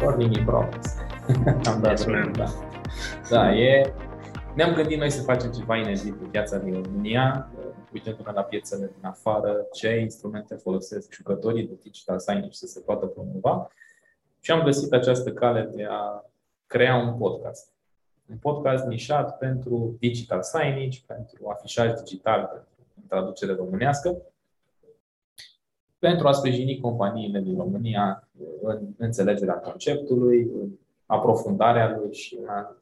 Learning in progress. Am dat yes, da. Da, e... Ne-am gândit noi să facem ceva inedit pe piața din România, uitându-ne la piețele din afară, ce instrumente folosesc jucătorii de digital signage să se poată promova și am găsit această cale de a crea un podcast. Un podcast nișat pentru digital signage, pentru afișaj digital, pentru traducere românească, pentru a sprijini companiile din România în înțelegerea conceptului, în aprofundarea lui și în a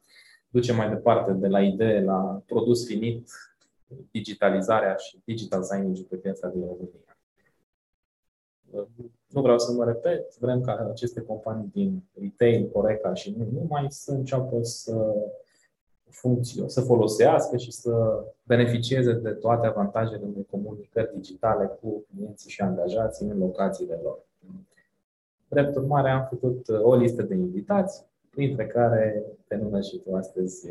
duce mai departe de la idee la produs finit, digitalizarea și digital signage pe piața din România. Nu vreau să mă repet, vrem ca aceste companii din retail, Horeca și nu numai să înceapă să funcție, să folosească și să beneficieze de toate avantajele unei comunicări digitale cu clienții și angajații în locațiile lor. Drept urmare, am făcut o listă de invitați, printre care te nume și tu astăzi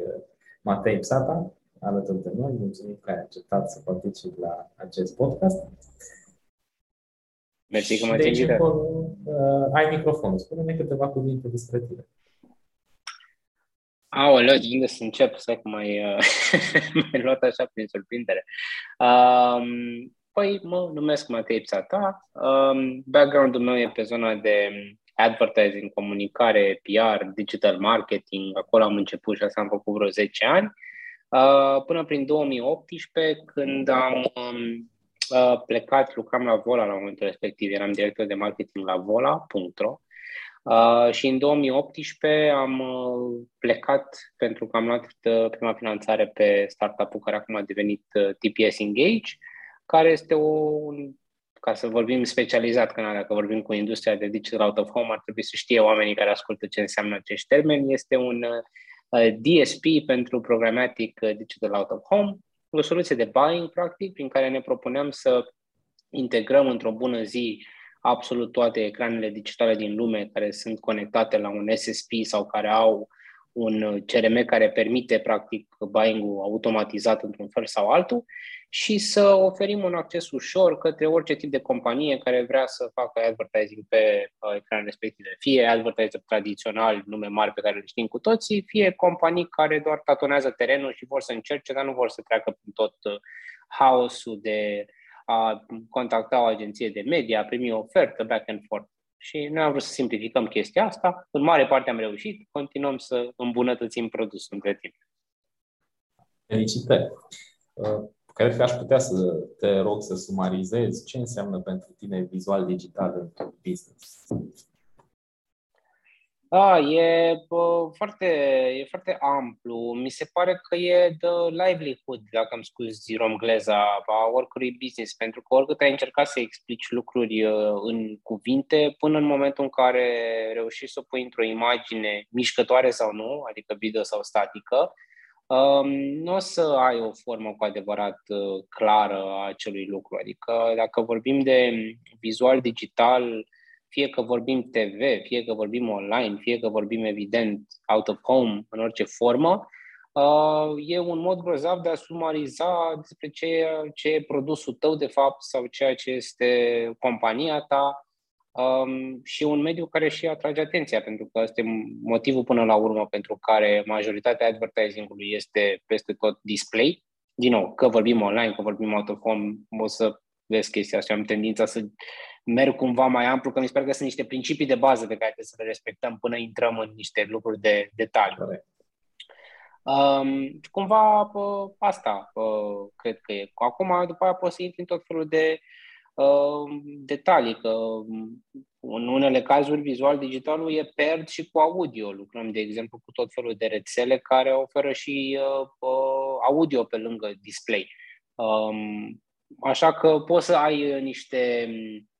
Matei Psata, alături de noi. Mulțumim că ai acceptat să participi la acest podcast. Mersi că m-ai invitat. Uh, ai microfonul. Spune-ne câteva cuvinte despre tine. Aoleu, de unde să încep? Să cum mai, uh, mai luat așa prin surprindere. Um, păi, mă numesc Matei Psata. Um, background-ul meu e pe zona de advertising, comunicare, PR, digital marketing. Acolo am început și asta am făcut vreo 10 ani. Uh, până prin 2018, când am um, uh, plecat, lucram la Vola la momentul respectiv, eram director de marketing la Vola.ro Uh, și în 2018 am uh, plecat pentru că am luat uh, prima finanțare pe startup-ul care acum a devenit uh, TPS Engage, care este o, ca să vorbim specializat, că dacă vorbim cu industria de digital out of home, ar trebui să știe oamenii care ascultă ce înseamnă acești termeni. Este un uh, DSP pentru Programmatic Digital Out of Home, o soluție de buying, practic, prin care ne propuneam să integrăm într-o bună zi absolut toate ecranele digitale din lume care sunt conectate la un SSP sau care au un CRM care permite practic buying-ul automatizat într-un fel sau altul și să oferim un acces ușor către orice tip de companie care vrea să facă advertising pe uh, ecranele respective. Fie advertiser tradițional, nume mari pe care le știm cu toții, fie companii care doar tatonează terenul și vor să încerce, dar nu vor să treacă prin tot uh, haosul de a contacta o agenție de media, a primi o ofertă, back and forth. Și noi am vrut să simplificăm chestia asta. În mare parte am reușit, continuăm să îmbunătățim produsul între timp. Felicitări! Uh, cred că aș putea să te rog să sumarizezi ce înseamnă pentru tine vizual digital în business. Da, e bă, foarte, e foarte amplu. Mi se pare că e de livelihood, dacă îmi scuzi romgleza, a oricărui business, pentru că oricât ai încercat să explici lucruri uh, în cuvinte, până în momentul în care reușești să o pui într-o imagine mișcătoare sau nu, adică video sau statică, um, nu o să ai o formă cu adevărat uh, clară a acelui lucru. Adică dacă vorbim de vizual digital, fie că vorbim TV, fie că vorbim online, fie că vorbim evident out of home, în orice formă, uh, e un mod grozav de a sumariza despre ce, ce e produsul tău de fapt sau ceea ce este compania ta um, și un mediu care și atrage atenția, pentru că este motivul până la urmă pentru care majoritatea advertisingului este peste tot display. Din nou, că vorbim online, că vorbim out of home, o să vezi chestia asta, am tendința să merg cumva mai amplu, că mi se pare că sunt niște principii de bază pe care trebuie să le respectăm până intrăm în niște lucruri de detaliu. Um, cumva pă, asta pă, cred că e. Acum, după aia poți să intri în tot felul de uh, detalii, că în unele cazuri vizual digitalul e perd și cu audio. Lucrăm, de exemplu, cu tot felul de rețele care oferă și uh, uh, audio pe lângă display. Um, așa că poți să ai niște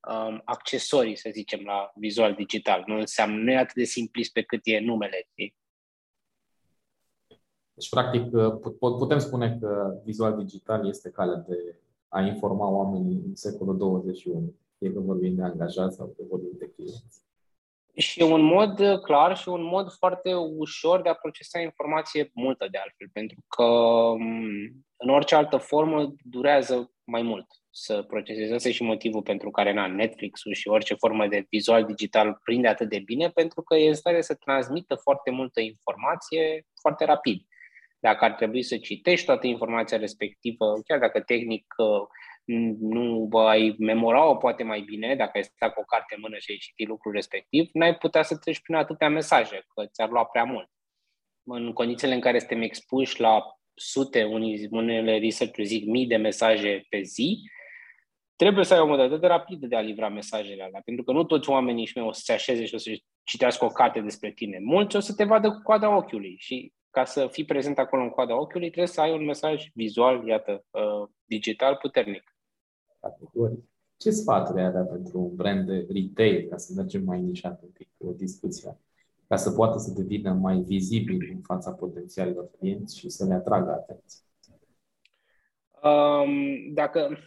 um, accesorii, să zicem, la vizual digital. Nu înseamnă, nu e atât de simplist pe cât e numele. Deci, practic, uh, putem spune că vizual digital este calea de a informa oamenii în secolul 21, fie că vorbim de angajați sau că vorbim de clienți. Și un mod uh, clar și un mod foarte ușor de a procesa informație multă de altfel, pentru că um, în orice altă formă durează mai mult să proceseze. Asta și motivul pentru care na, Netflix-ul și orice formă de vizual digital prinde atât de bine, pentru că e în stare să transmită foarte multă informație foarte rapid. Dacă ar trebui să citești toată informația respectivă, chiar dacă tehnic uh, nu ai memora-o poate mai bine, dacă ai stat cu o carte în mână și ai citit lucrul respectiv, n-ai putea să treci prin atâtea mesaje, că ți-ar lua prea mult. În condițiile în care suntem expuși la sute, unele research zic mii de mesaje pe zi, trebuie să ai o modalitate rapidă de a livra mesajele alea, pentru că nu toți oamenii și o să se așeze și o să citească o carte despre tine. Mulți o să te vadă cu coada ochiului și ca să fii prezent acolo în coada ochiului, trebuie să ai un mesaj vizual, iată, uh, digital puternic. Categoric. Ce sfaturi ai avea pentru un brand de retail, ca să mergem mai nișat un pic o discuție, ca să poată să devină mai vizibil în fața potențialilor clienți și să le atragă atenție? Um, dacă,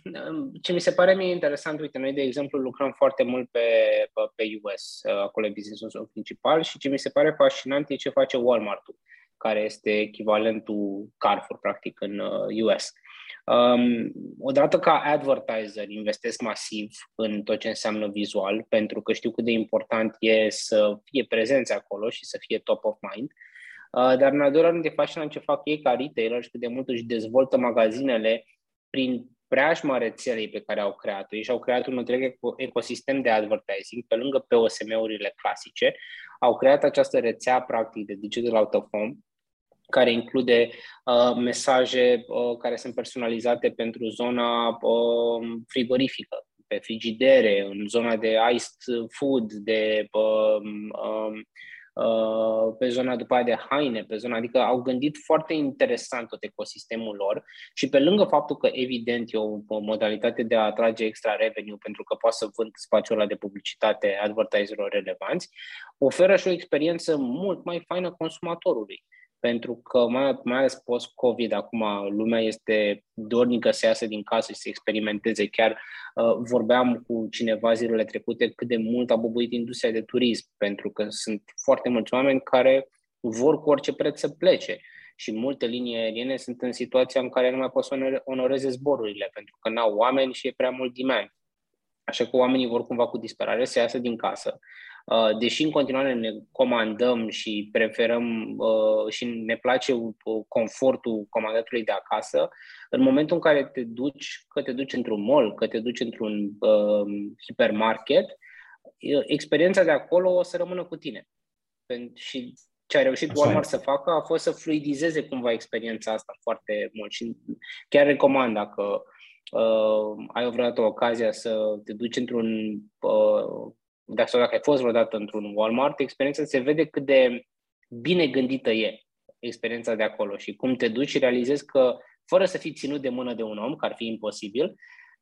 ce mi se pare mie interesant, uite, noi de exemplu lucrăm foarte mult pe, pe, pe US, uh, acolo e business-ul principal și ce mi se pare fascinant e ce face Walmart-ul, care este echivalentul Carrefour, practic, în US. Uh, um, odată ca advertiser investesc masiv în tot ce înseamnă vizual, pentru că știu cât de important e să fie prezenți acolo și să fie top of mind. Uh, dar în al doilea rând e fascinant ce fac ei ca retailer și cât de mult își dezvoltă magazinele prin preajma rețelei pe care au creat-o. Ei și-au creat un întreg ecosistem de advertising pe lângă POSM-urile clasice. Au creat această rețea practic de digital out of home care include uh, mesaje uh, care sunt personalizate pentru zona uh, frigorifică, pe frigidere, în zona de iced food, de uh, uh, Uh, pe zona după aia de haine, pe zona, adică au gândit foarte interesant tot ecosistemul lor și pe lângă faptul că evident e o, o modalitate de a atrage extra revenue pentru că poate să vând spațiul ăla de publicitate advertiserilor relevanți, oferă și o experiență mult mai faină consumatorului pentru că mai, mai ales post-COVID, acum lumea este dornică să iasă din casă și să experimenteze. Chiar uh, vorbeam cu cineva zilele trecute cât de mult a bubuit industria de turism, pentru că sunt foarte mulți oameni care vor cu orice preț să plece și multe linii aeriene sunt în situația în care nu mai pot să onoreze zborurile, pentru că n-au oameni și e prea mult demand. Așa că oamenii vor cumva cu disperare să iasă din casă Uh, deși în continuare ne comandăm și preferăm uh, și ne place confortul comandatului de acasă, în momentul în care te duci, că te duci într-un mall, că te duci într-un uh, hipermarket, experiența de acolo o să rămână cu tine. Și ce a reușit Așa Walmart e. să facă a fost să fluidizeze cumva experiența asta foarte mult și chiar recomand dacă uh, ai vreodată ocazia să te duci într-un uh, dacă, sau dacă ai fost vreodată într-un Walmart, experiența se vede cât de bine gândită e experiența de acolo și cum te duci și realizezi că fără să fii ținut de mână de un om, că ar fi imposibil,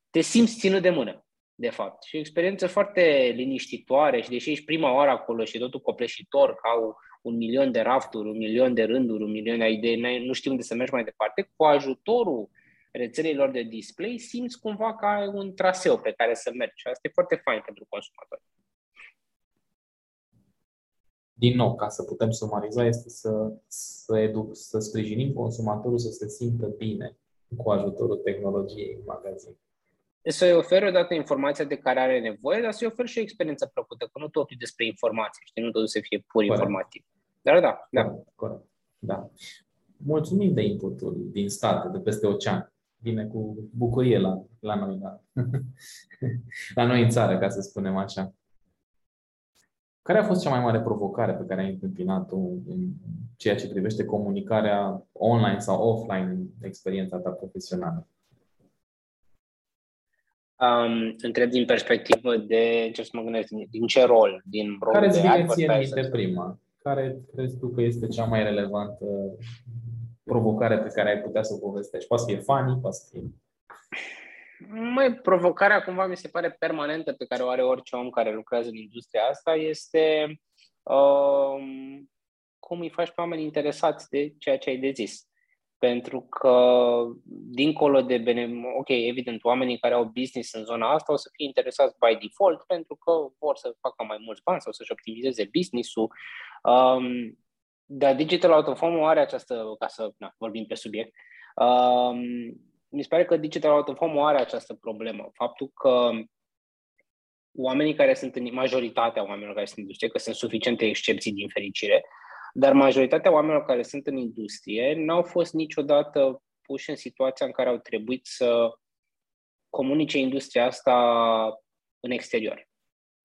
te simți ținut de mână, de fapt. Și o experiență foarte liniștitoare și deși ești prima oară acolo și totul copleșitor, că au un milion de rafturi, un milion de rânduri, un milion de idei, nu știu unde să mergi mai departe, cu ajutorul rețelelor de display simți cumva că ai un traseu pe care să mergi și asta e foarte fain pentru consumatori din nou, ca să putem sumariza, este să, să, educ, să sprijinim consumatorul să se simtă bine cu ajutorul tehnologiei în magazin. Să-i oferi odată informația de care are nevoie, dar să-i oferi și o experiență plăcută, că nu totul e despre informație, știi, nu totul să fie pur corect. informativ. Dar da, da. Corect, corect. Da. Mulțumim de inputul din state, de peste ocean. Vine cu bucurie la, la noi, la, la noi în țară, ca să spunem așa. Care a fost cea mai mare provocare pe care ai întâmpinat-o în ceea ce privește comunicarea online sau offline în experiența ta profesională? Um, întreb din perspectivă de ce să mă gândesc, din ce rol? Din rol care îți vine ție prima? Care crezi tu că este cea mai relevantă provocare pe care ai putea să o povestești? Poate să fie funny, poate să fie mai provocarea cumva mi se pare permanentă pe care o are orice om care lucrează în industria asta este uh, cum îi faci pe oameni interesați de ceea ce ai de zis. Pentru că, dincolo de bene, ok, evident, oamenii care au business în zona asta o să fie interesați by default pentru că vor să facă mai mulți bani sau să-și optimizeze business-ul. Um, dar Digital Out of Home are această, ca să na, vorbim pe subiect, um, mi se pare că Digital Out of Home are această problemă. Faptul că oamenii care sunt în majoritatea oamenilor care sunt în industrie, că sunt suficiente excepții din fericire, dar majoritatea oamenilor care sunt în industrie n-au fost niciodată puși în situația în care au trebuit să comunice industria asta în exterior.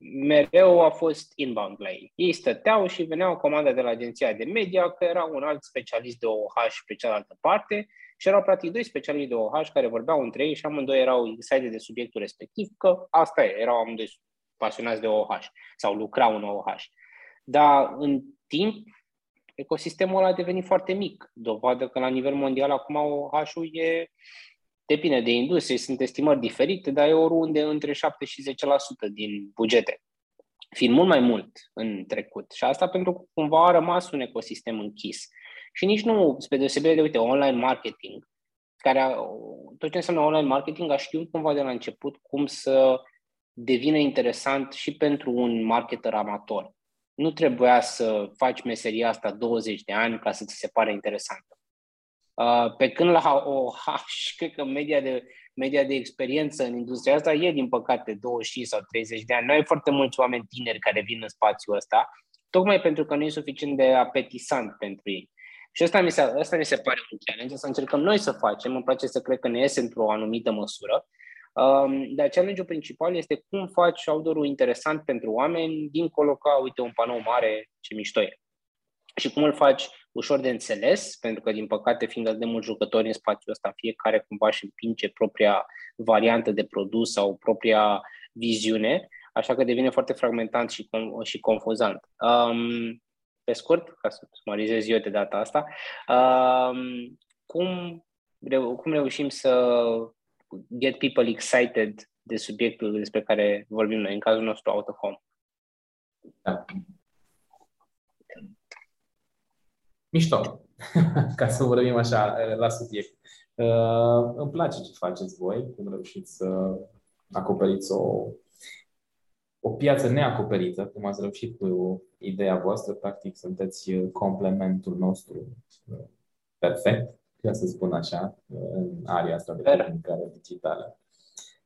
Mereu a fost inbound la ei. Ei stăteau și veneau comanda de la agenția de media că era un alt specialist de OH pe cealaltă parte și erau practic doi specialiști de OH care vorbeau între ei și amândoi erau excited de subiectul respectiv, că asta e, erau amândoi pasionați de OH sau lucrau în OH. Dar în timp, ecosistemul ăla a devenit foarte mic. Dovadă că la nivel mondial acum OH-ul e depinde de industrie, sunt estimări diferite, dar e oriunde între 7 și 10% din bugete, fiind mult mai mult în trecut. Și asta pentru că cumva a rămas un ecosistem închis. Și nici nu, spre deosebire de, uite, online marketing, care a, tot ce înseamnă online marketing a știut cumva de la început cum să devină interesant și pentru un marketer amator. Nu trebuia să faci meseria asta 20 de ani ca să ți se pare interesantă. Uh, pe când la OH, cred că media de, media de experiență în industria asta e, din păcate, 25 sau 30 de ani. Noi ai foarte mulți oameni tineri care vin în spațiul ăsta, tocmai pentru că nu e suficient de apetisant pentru ei. Și asta mi se, asta mi se pare un challenge, să încercăm noi să facem, îmi place să cred că ne iese într-o anumită măsură, um, dar challenge-ul principal este cum faci outdoor interesant pentru oameni, dincolo ca, uite, un panou mare, ce mișto e. Și cum îl faci ușor de înțeles, pentru că, din păcate, fiind de mulți jucători în spațiul ăsta, fiecare cumva își împinge propria variantă de produs sau propria viziune, așa că devine foarte fragmentant și, și confuzant. Um, pe scurt, ca să sumarizez eu de data asta, um, cum, reu- cum reușim să get people excited de subiectul despre care vorbim noi, în cazul nostru out of home? Da. Mișto, ca să vorbim așa la subiect. Uh, îmi place ce faceți voi, cum reușiți să acoperiți o, o piață neacoperită, cum ați reușit cu ideea voastră. Practic, sunteți complementul nostru uh, perfect, ca să spun așa, în aria asta de comunicare digitală.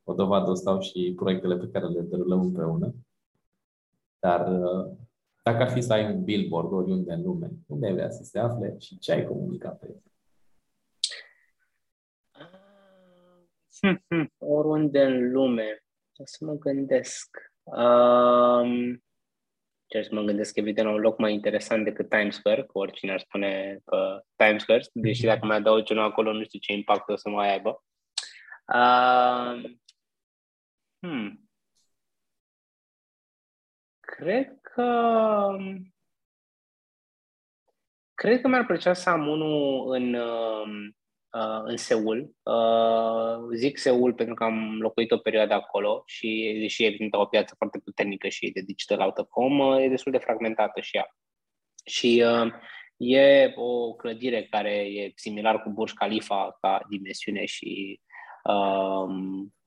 O dovadă o stau și proiectele pe care le derulăm împreună. Dar uh, dacă ar fi să ai un billboard oriunde în lume, unde ai vrea să se afle și ce ai comunicat pe el? Hmm, hmm, oriunde în lume. Ce să mă gândesc. Um, ce să mă gândesc, evident, un loc mai interesant decât Times Square, că oricine ar spune că Times Square, deși mhm. dacă mai adaug ceva acolo, nu știu ce impact o să mai aibă. Uh, hmm. Cred că cred că mi-ar plăcea să am unul în, uh, în Seul. Uh, zic Seul pentru că am locuit o perioadă acolo și, deși evident o piață foarte puternică și de digital out of home, uh, e destul de fragmentată și ea. Și uh, e o clădire care e similar cu Burj Khalifa ca dimensiune și uh,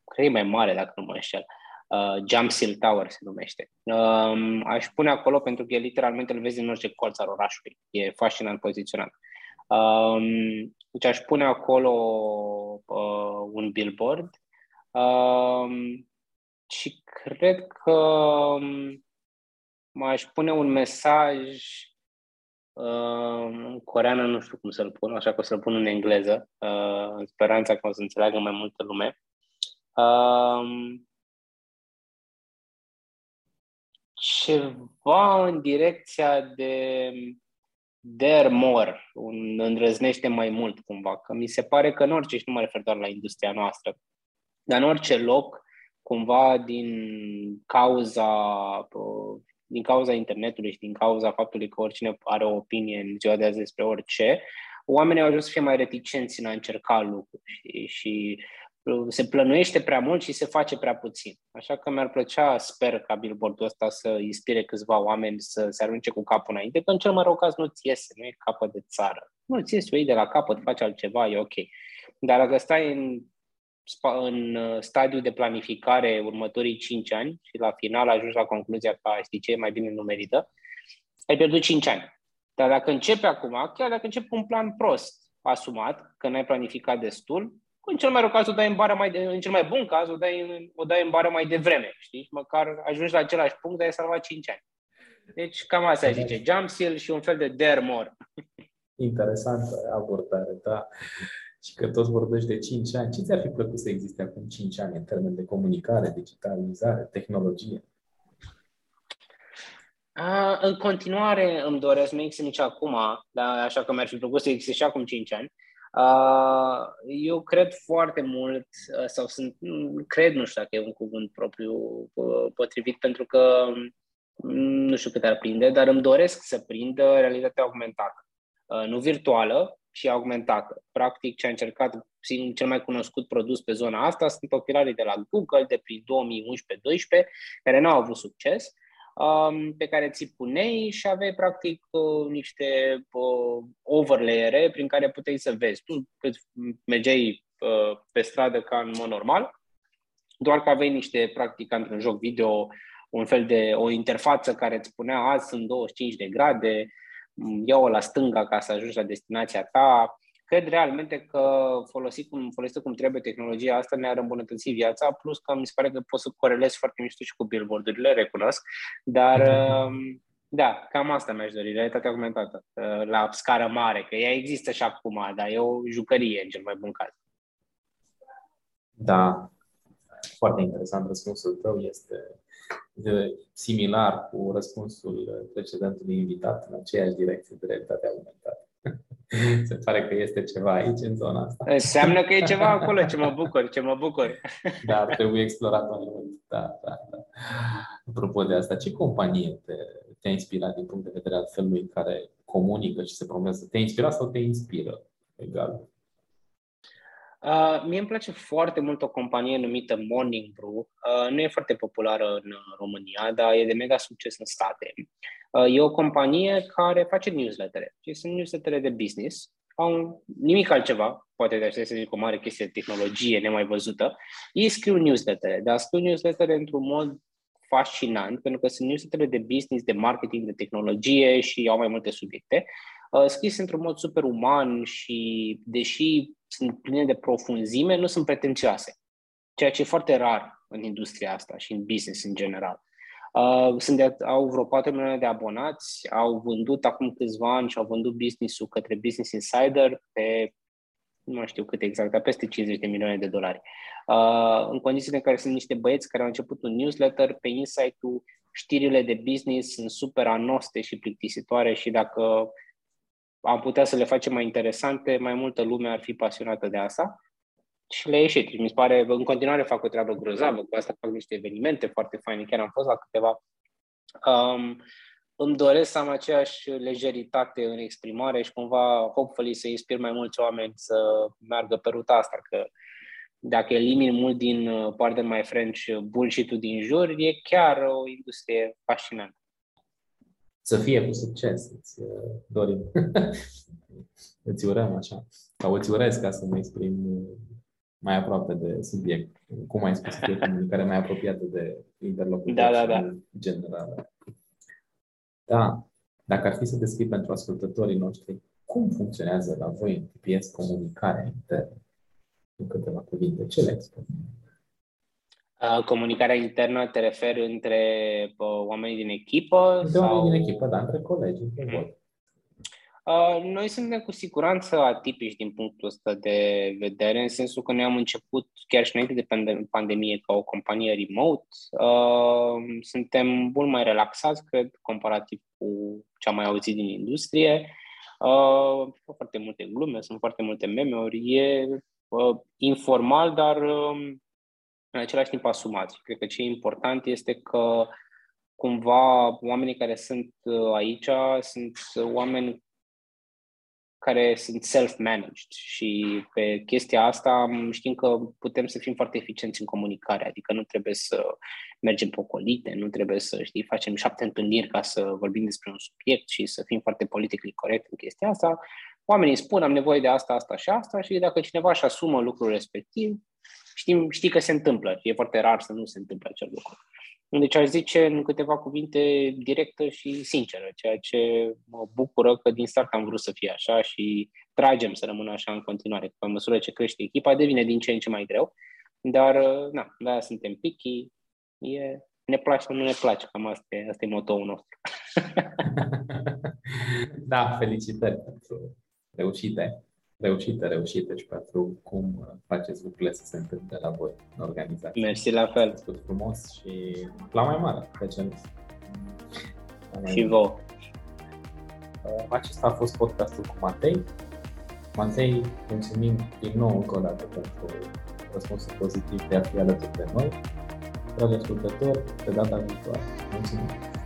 cred că e mai mare dacă nu mă înșel. Uh, uh, Jump Seal Tower se numește. Um, aș pune acolo pentru că literalmente îl vezi în orice colț al orașului. E fascinant poziționat. Um, deci aș pune acolo uh, un billboard um, și cred că um, aș pune un mesaj uh, în coreană, nu știu cum să-l pun, așa că o să-l pun în engleză, uh, în speranța că o să înțeleagă mai multă lume. Um, ceva în direcția de dare more, un îndrăznește mai mult cumva, că mi se pare că în orice, și nu mă refer doar la industria noastră, dar în orice loc, cumva din cauza din cauza internetului și din cauza faptului că oricine are o opinie în ziua de azi despre orice, oamenii au ajuns să fie mai reticenți în a încerca lucruri și, și se plănuiește prea mult și se face prea puțin. Așa că mi-ar plăcea, sper ca billboardul ăsta să inspire câțiva oameni să se arunce cu capul înainte, că în cel mai rău caz nu-ți iese, nu e capăt de țară. Nu ți iese, o iei de la capăt, faci altceva, e ok. Dar dacă stai în, în uh, stadiu de planificare următorii 5 ani și la final ajungi la concluzia că, știi ce, mai bine nu merită, ai pierdut 5 ani. Dar dacă începi acum, chiar dacă începi cu un plan prost, asumat, că n-ai planificat destul, în cel mai rău caz o dai în bară mai de, în cel mai bun caz o dai, în, o dai în bară mai devreme, știi? Măcar ajungi la același punct, dar ai salvat 5 ani. Deci cam asta ai zice, jump seal și un fel de dare more. Interesantă abordare, da. Și că toți vorbești de 5 ani. Ce ți-ar fi plăcut să existe acum 5 ani în termen de comunicare, digitalizare, tehnologie? A, în continuare îmi doresc, nu există nici acum, dar așa că mi-ar fi plăcut să existe și acum 5 ani. A, eu cred foarte mult, sau sunt, cred, nu știu dacă e un cuvânt propriu potrivit, pentru că nu știu cât ar prinde, dar îmi doresc să prindă realitatea augmentată. Nu virtuală, și augmentată. Practic, ce a încercat cel mai cunoscut produs pe zona asta sunt ochelarii de la Google de prin 2011-12, care nu au avut succes Um, pe care ți puneai și aveai practic uh, niște uh, overlayere prin care puteai să vezi. Tu mergeai uh, pe stradă ca în mod normal, doar că aveai niște, practic, într-un joc video, un fel de o interfață care îți spunea azi sunt 25 de grade, ia-o la stânga ca să ajungi la destinația ta, cred realmente că folosit cum, folosită cum trebuie tehnologia asta ne-ar îmbunătăți viața, plus că mi se pare că pot să corelez foarte mișto și cu billboard-urile, recunosc, dar mm-hmm. da, cam asta mi-aș dori, realitatea augmentată, uh, la scară mare, că ea există și acum, dar e o jucărie în cel mai bun caz. Da, foarte interesant răspunsul tău, este similar cu răspunsul precedentului invitat în aceeași direcție de realitate aumentată. Se pare că este ceva aici, în zona asta. Înseamnă că e ceva acolo, ce mă bucur, ce mă bucur. Da, trebuie explorat mai mult. Da, da, da. Apropo de asta, ce companie te, te-a inspirat din punct de vedere al felului în care comunică și se promovează? Te-a inspirat sau te inspiră? Egal. Uh, mie îmi place foarte mult o companie numită Morning Brew. Uh, nu e foarte populară în România, dar e de mega succes în state. Uh, e o companie care face newslettere. Și sunt newslettere de business. Au nimic altceva, poate de așa să zic o mare chestie de tehnologie nemai văzută. Ei scriu newslettere, dar scriu newslettere într-un mod fascinant, pentru că sunt newslettere de business, de marketing, de tehnologie și au mai multe subiecte. Uh, scris într-un mod super uman și, deși sunt pline de profunzime, nu sunt pretențioase. Ceea ce e foarte rar în industria asta și în business în general. Uh, sunt de, au vreo 4 milioane de abonați, au vândut acum câțiva ani și au vândut business-ul către Business Insider pe nu mai știu cât exact, dar peste 50 de milioane de dolari. Uh, în condițiile în care sunt niște băieți care au început un newsletter, pe insight-ul știrile de business sunt super anoste și plictisitoare și dacă am putea să le facem mai interesante, mai multă lume ar fi pasionată de asta și le ieșit. Mi se pare, în continuare fac o treabă grozavă, cu asta fac niște evenimente foarte faine, chiar am fost la câteva. Um, îmi doresc să am aceeași lejeritate în exprimare și cumva, hopefully, să inspir mai mulți oameni să meargă pe ruta asta, că dacă elimin mult din, uh, pardon my French, bullshit-ul din jur, e chiar o industrie fascinantă. Să fie cu succes, îți uh, dorim. îți urăm așa. Sau îți urez ca să mă exprim mai aproape de subiect. Cum ai spus, fie comunicare mai apropiată de interlocutor da, da, da. general. Da. Dacă ar fi să descrii pentru ascultătorii noștri cum funcționează la voi în TPS comunicarea internă, în câteva cuvinte, ce le spune? Comunicarea internă te referi între oamenii din echipă? Între sau... oamenii din echipă, da, între colegi, între mm-hmm. Uh, noi suntem cu siguranță atipici din punctul ăsta de vedere, în sensul că noi am început chiar și înainte de pandemie ca o companie remote. Uh, suntem mult mai relaxați, cred, comparativ cu ce am mai auzit din industrie. Uh, foarte multe glume, sunt foarte multe meme-uri. E informal, dar um, în același timp asumat. Cred că ce e important este că cumva oamenii care sunt aici sunt oameni care sunt self-managed și pe chestia asta știm că putem să fim foarte eficienți în comunicare, adică nu trebuie să mergem pe ocolite, nu trebuie să știi, facem șapte întâlniri ca să vorbim despre un subiect și să fim foarte politically corect în chestia asta. Oamenii spun am nevoie de asta, asta și asta și dacă cineva își asumă lucrul respectiv, știm, știi că se întâmplă. E foarte rar să nu se întâmple acel lucru. Deci aș zice în câteva cuvinte directă și sinceră, ceea ce mă bucură că din start am vrut să fie așa și tragem să rămână așa în continuare. Pe măsură ce crește echipa, devine din ce în ce mai greu. Dar, na, de suntem picky, e, ne place sau nu ne place, cam asta e, asta e motoul nostru. da, felicitări pentru reușite, reușite, reușite și pentru cum faceți lucrurile să se întâmple la voi în organizație. Mersi la fel. Tot frumos și la mai mare, pe ce nu. Și vouă. Acesta a fost podcastul cu Matei. Matei, mulțumim din nou încă o dată pentru răspunsul pozitiv de a fi alături de noi. Dragi ascultători, pe data viitoare. Mulțumim!